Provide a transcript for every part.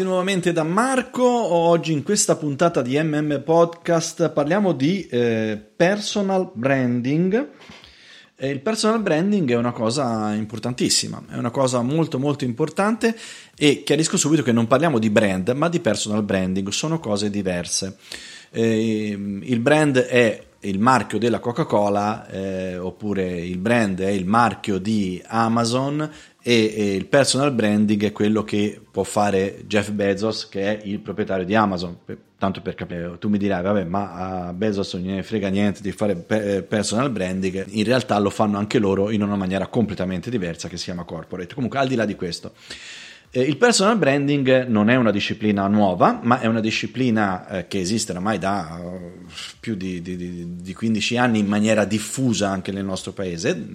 Bentrovati nuovamente da Marco. Oggi in questa puntata di MM Podcast parliamo di eh, personal branding. E il personal branding è una cosa importantissima, è una cosa molto molto importante e chiarisco subito che non parliamo di brand ma di personal branding, sono cose diverse. Eh, il brand è il marchio della Coca-Cola eh, oppure il brand è il marchio di Amazon e, e, il personal branding è quello che può fare Jeff Bezos che è il proprietario di Amazon. Tanto per capire tu mi dirai vabbè ma a Bezos non ne frega niente di fare eh, personal branding. In realtà lo fanno anche loro in una maniera completamente diversa che si chiama corporate. Comunque al di là di questo eh, il personal branding non è una disciplina nuova, ma è una disciplina eh, che esiste ormai da più di, di, di, 15 anni in maniera diffusa anche nel nostro paese,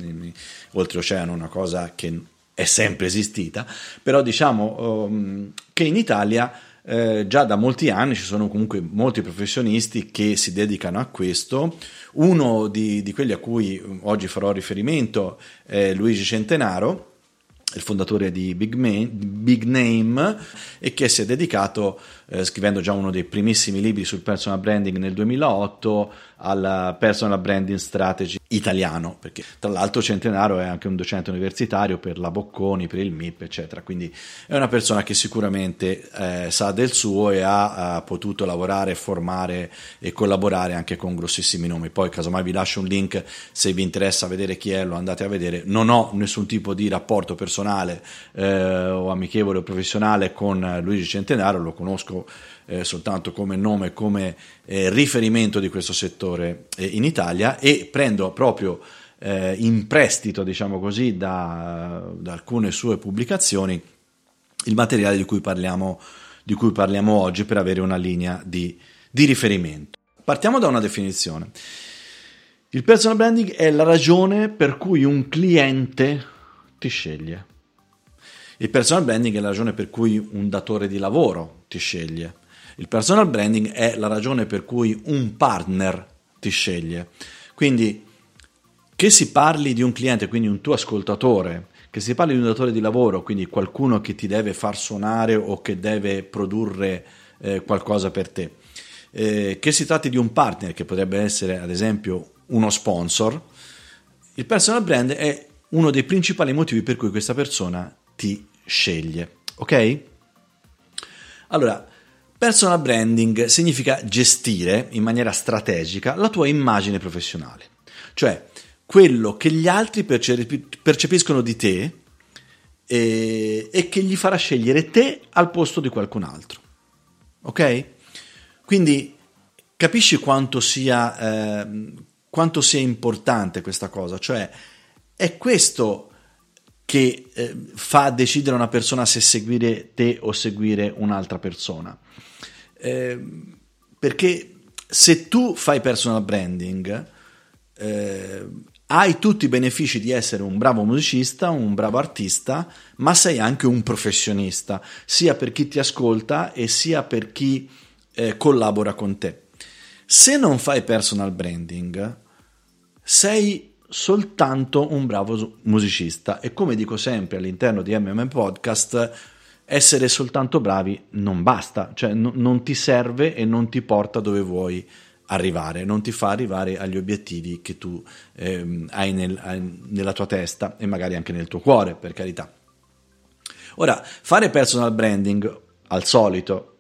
oltreoceano una cosa che è sempre esistita, però diciamo um, che in Italia eh, già da molti anni ci sono comunque molti professionisti che si dedicano a questo. Uno di, di quelli a cui oggi farò riferimento è Luigi Centenaro, il fondatore di Big, Man, Big Name e che si è dedicato, eh, scrivendo già uno dei primissimi libri sul personal branding nel 2008, al personal branding strategy italiano, perché tra l'altro Centenaro è anche un docente universitario per la Bocconi, per il MIP, eccetera, quindi è una persona che sicuramente eh, sa del suo e ha, ha, potuto lavorare, formare e collaborare anche con grossissimi nomi. Poi casomai vi lascio un link se vi interessa vedere chi è, lo andate a vedere. Non ho nessun tipo di rapporto personale eh, o amichevole o professionale con Luigi Centenaro, lo conosco eh, soltanto come nome, come eh, riferimento di questo settore eh, in Italia e prendo proprio eh, in prestito, diciamo così, da, da, alcune sue pubblicazioni il materiale di cui parliamo, di cui parliamo oggi per avere una linea di, di riferimento. Partiamo da una definizione. Il personal branding è la ragione per cui un cliente ti sceglie. Il personal branding è la ragione per cui un datore di lavoro ti sceglie. Il personal branding è la ragione per cui un partner ti sceglie. Quindi che si parli di un cliente, quindi un tuo ascoltatore, che si parli di un datore di lavoro, quindi qualcuno che ti deve far suonare o che deve produrre eh, qualcosa per te, eh, che si tratti di un partner che potrebbe essere ad esempio uno sponsor, il personal brand è uno dei principali motivi per cui questa persona ti sceglie. Ok? Allora, Personal branding significa gestire in maniera strategica la tua immagine professionale, cioè quello che gli altri percepiscono di te e, e che gli farà scegliere te al posto di qualcun altro. Ok? Quindi capisci quanto sia, eh, quanto sia importante questa cosa, cioè è questo che eh, fa decidere una persona se seguire te o seguire un'altra persona. Eh, perché se tu fai personal branding, eh, hai tutti i benefici di essere un bravo musicista, un bravo artista, ma sei anche un professionista, sia per chi ti ascolta e sia per chi eh, collabora con te. Se non fai personal branding, sei soltanto un bravo musicista e come dico sempre all'interno di MM Podcast, essere soltanto bravi non basta, cioè n- non ti serve e non ti porta dove vuoi arrivare, non ti fa arrivare agli obiettivi che tu ehm, hai, nel, nella tua testa e magari anche nel tuo cuore, per carità. Ora, fare personal branding al solito,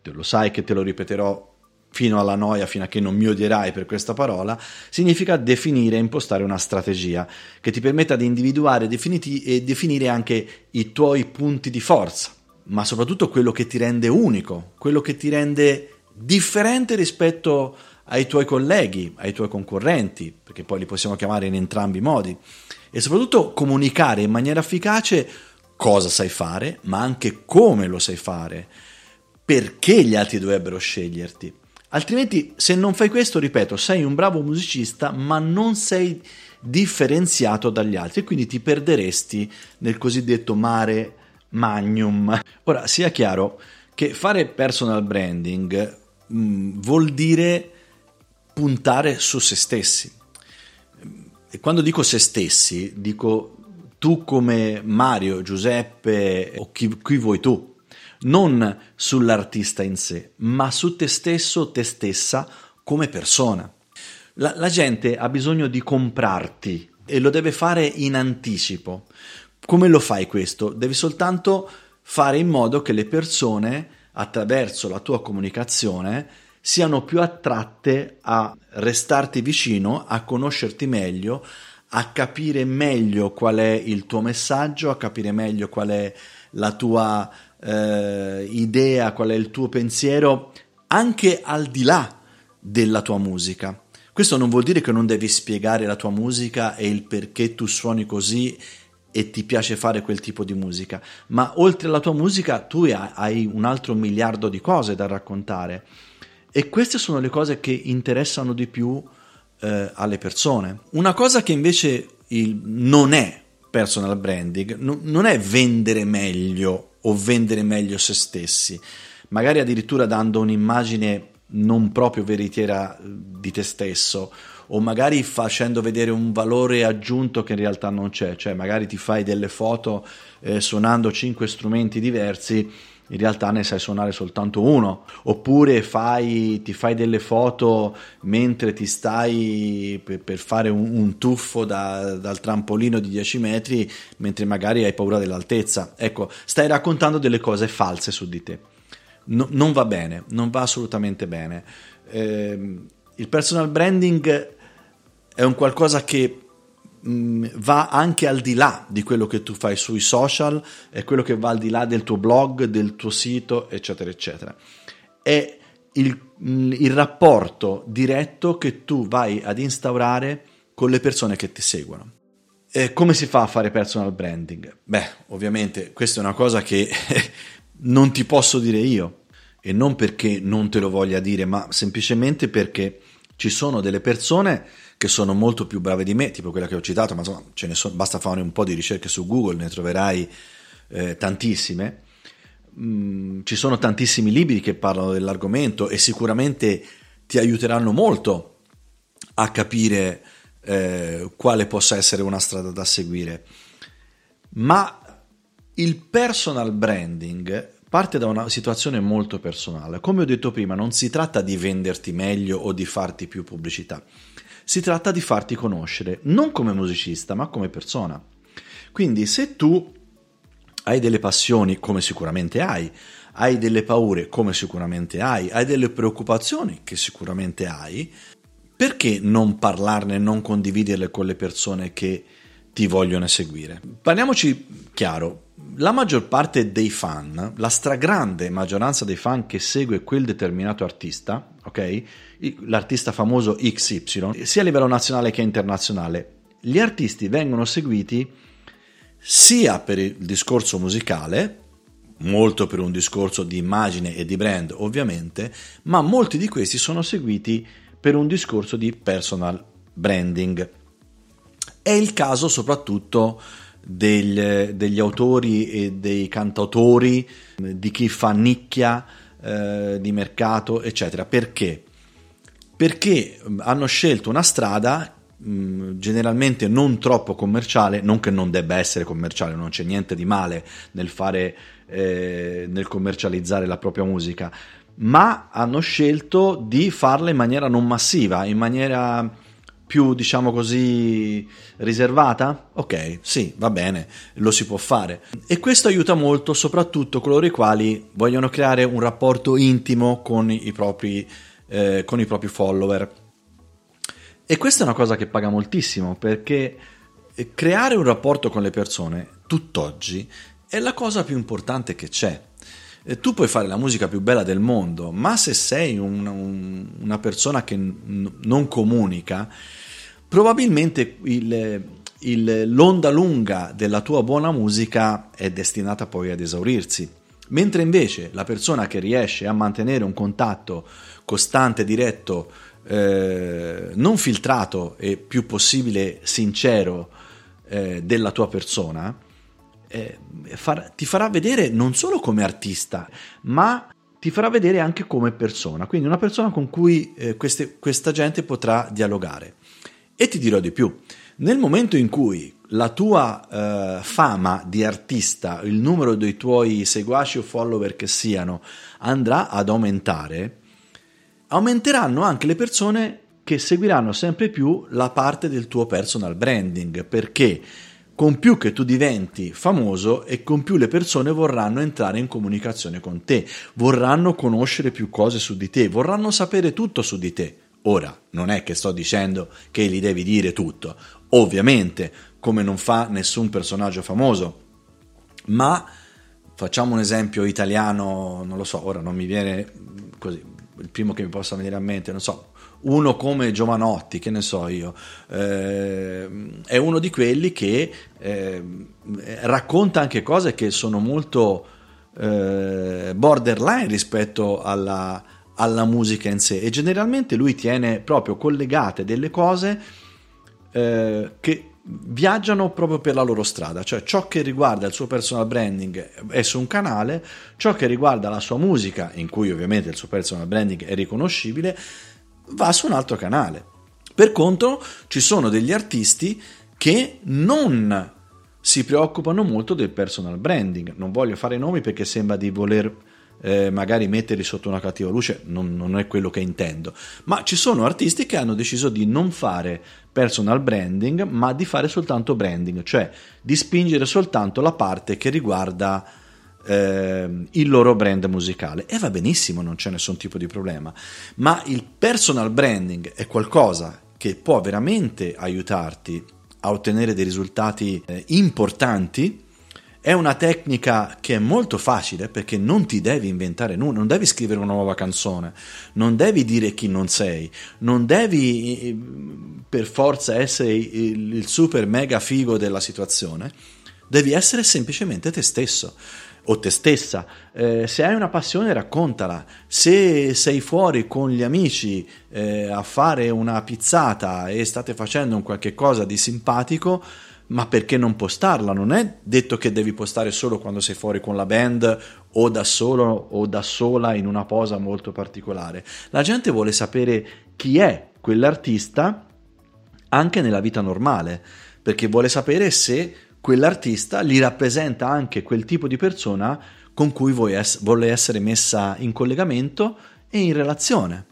lo sai che te lo ripeterò fino alla noia, fino a che non mi odierai per questa parola, significa definire e impostare una strategia che ti permetta di individuare e definire anche i tuoi punti di forza, ma soprattutto quello che ti rende unico, quello che ti rende differente rispetto ai tuoi colleghi, ai tuoi concorrenti, perché poi li possiamo chiamare in entrambi i modi, e soprattutto comunicare in maniera efficace cosa sai fare, ma anche come lo sai fare, perché gli altri dovrebbero sceglierti. Altrimenti, se non fai questo, ripeto, sei un bravo musicista, ma non sei differenziato dagli altri e quindi ti perderesti nel cosiddetto mare magnum. Ora, sia chiaro che fare personal branding mh, mm, vuol dire puntare su se stessi. E quando dico se stessi, dico tu come Mario, Giuseppe o chi, chi vuoi tu non sull'artista in sé, ma su te stesso, te stessa come persona. La, la gente ha bisogno di comprarti e lo deve fare in anticipo. Come lo fai questo? Devi soltanto fare in modo che le persone, attraverso la tua comunicazione, siano più attratte a restarti vicino, a conoscerti meglio, a capire meglio qual è il tuo messaggio, a capire meglio qual è la tua eh, idea, qual è il tuo pensiero, anche al di là della tua musica. Questo non vuol dire che non devi spiegare la tua musica e il perché tu suoni così e ti piace fare quel tipo di musica, ma oltre alla tua musica tu hai un altro miliardo di cose da raccontare e queste sono le cose che interessano di più eh, alle persone. Una cosa che invece il, non è personal branding, n- non è vendere meglio o vendere meglio se stessi, magari addirittura dando un'immagine non proprio veritiera eh, di te stesso o magari facendo vedere un valore aggiunto che in realtà non c'è, cioè magari ti fai delle foto eh, suonando cinque strumenti diversi in realtà ne sai suonare soltanto uno, oppure fai, ti fai delle foto mentre ti stai per, per fare un, un tuffo da, dal trampolino di 10 metri, mentre magari hai paura dell'altezza. Ecco, stai raccontando delle cose false su di te. No, non va bene, non va assolutamente bene. Eh, il personal branding è un qualcosa che mh, va anche al di là di quello che tu fai sui social, è quello che va al di là del tuo blog, del tuo sito, eccetera, eccetera. È il, il rapporto diretto che tu vai ad instaurare con le persone che ti seguono. E come si fa a fare personal branding? Beh, ovviamente questa è una cosa che non ti posso dire io e non perché non te lo voglia dire, ma semplicemente perché ci sono delle persone che sono molto più brave di me, tipo quella che ho citato, ma insomma ce ne sono, basta fare un po' di ricerche su Google, ne troverai eh, tantissime. Mm, ci sono tantissimi libri che parlano dell'argomento e sicuramente ti aiuteranno molto a capire eh, quale possa essere una strada da seguire. Ma il personal branding parte da una situazione molto personale. Come ho detto prima, non si tratta di venderti meglio o di farti più pubblicità si tratta di farti conoscere, non come musicista, ma come persona. Quindi se tu hai delle passioni, come sicuramente hai, hai delle paure, come sicuramente hai, hai delle preoccupazioni, che sicuramente hai, perché non parlarne, non condividerle con le persone che ti vogliono seguire? Parliamoci chiaro, la maggior parte dei fan, la stragrande maggioranza dei fan che segue quel determinato artista, ok? L'artista famoso XY, sia a livello nazionale che internazionale, gli artisti vengono seguiti sia per il discorso musicale, molto per un discorso di immagine e di brand ovviamente, ma molti di questi sono seguiti per un discorso di personal branding. È il caso soprattutto degli, degli autori e dei cantautori, di chi fa nicchia eh, di mercato, eccetera. Perché? Perché mm, hanno scelto una strada mm, generalmente non troppo commerciale, non che non debba essere commerciale, non c'è niente di male nel fare, eh, nel commercializzare la propria musica, ma hanno scelto di farla in maniera non massiva, in maniera più, diciamo così, riservata? Ok, sì, va bene, lo si può fare. E questo aiuta molto soprattutto coloro i quali vogliono creare un rapporto intimo con i propri, eh, con i propri follower. E questa è una cosa che paga moltissimo perché creare un rapporto con le persone tutt'oggi è la cosa più importante che c'è. Tu puoi fare la musica più bella del mondo, ma se sei un, un, una persona che n- non comunica, probabilmente il, il, l'onda lunga della tua buona musica è destinata poi ad esaurirsi. Mentre invece la persona che riesce a mantenere un contatto costante, diretto, eh, non filtrato e più possibile sincero eh, della tua persona, eh, far, ti farà vedere non solo come artista, ma ti farà vedere anche come persona, quindi una persona con cui eh, queste, questa gente potrà dialogare. E ti dirò di più, Nel momento in cui la tua eh, fama di artista, il numero dei tuoi seguaci o follower che siano, andrà ad aumentare, aumenteranno anche le persone che seguiranno sempre più la parte del tuo personal branding, perché con più che tu diventi famoso e con più le persone vorranno entrare in comunicazione con te, vorranno conoscere più cose su di te, vorranno sapere tutto su di te. Ora, non è che sto dicendo che gli devi dire tutto, ovviamente, come non fa nessun personaggio famoso, ma facciamo un esempio italiano, non lo so, ora non mi viene così, il primo che mi possa venire a mente, non so, uno come Giovanotti, che ne so io, eh, è uno di quelli che eh, racconta anche cose che sono molto eh, borderline rispetto alla, alla, musica in sé. E generalmente lui tiene proprio collegate delle cose eh, che viaggiano proprio per la loro strada, cioè ciò che riguarda il suo personal branding è su un canale, ciò che riguarda la sua musica, in cui ovviamente il suo personal branding è riconoscibile, va su un altro canale. Per contro, ci sono degli artisti che non si preoccupano molto del personal branding. Non voglio fare nomi perché sembra di voler eh, magari metterli sotto una cattiva luce, non, non, è quello che intendo. Ma ci sono artisti che hanno deciso di non fare personal branding, ma di fare soltanto branding, cioè di spingere soltanto la parte che riguarda eh, il loro brand musicale e va benissimo, non c'è nessun tipo di problema, ma il personal branding è qualcosa che può veramente aiutarti a ottenere dei risultati eh, importanti. È una tecnica che è molto facile perché non ti devi inventare nulla, non devi scrivere una nuova canzone, non devi dire chi non sei, non devi eh, per forza essere il, super mega figo della situazione, devi essere semplicemente te stesso o te stessa. Eh, se hai una passione, raccontala. Se sei fuori con gli amici eh, a fare una pizzata e state facendo un qualche cosa di simpatico, ma perché non postarla? Non è detto che devi postare solo quando sei fuori con la band o da solo o da sola in una posa molto particolare. La gente vuole sapere chi è quell'artista anche nella vita normale, perché vuole sapere se quell'artista gli rappresenta anche quel tipo di persona con cui vuole essere messa in collegamento e in relazione.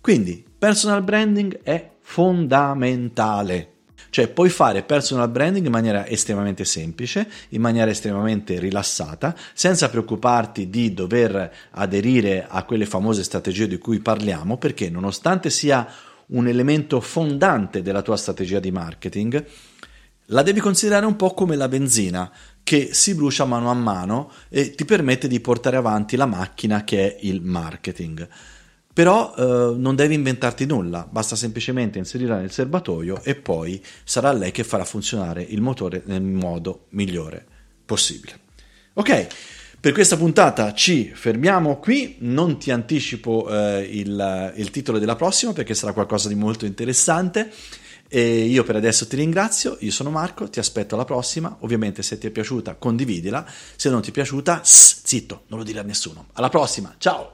Quindi personal branding è fondamentale. Cioè puoi fare personal branding in maniera estremamente semplice, in maniera estremamente rilassata, senza preoccuparti di dover aderire a quelle famose strategie di cui parliamo, perché nonostante sia un elemento fondante della tua strategia di marketing, la devi considerare un po' come la benzina che si brucia mano a mano e ti permette di portare avanti la macchina che è il marketing. Però eh, non devi inventarti nulla, basta semplicemente inserirla nel serbatoio e poi sarà lei che farà funzionare il motore nel modo migliore possibile. Ok, per questa puntata ci fermiamo qui, non ti anticipo eh, il, il titolo della prossima perché sarà qualcosa di molto interessante. E io per adesso ti ringrazio, io sono Marco, ti aspetto alla prossima. Ovviamente se ti è piaciuta condividila, se non ti è piaciuta, zitto, non lo dire a nessuno. Alla prossima, ciao!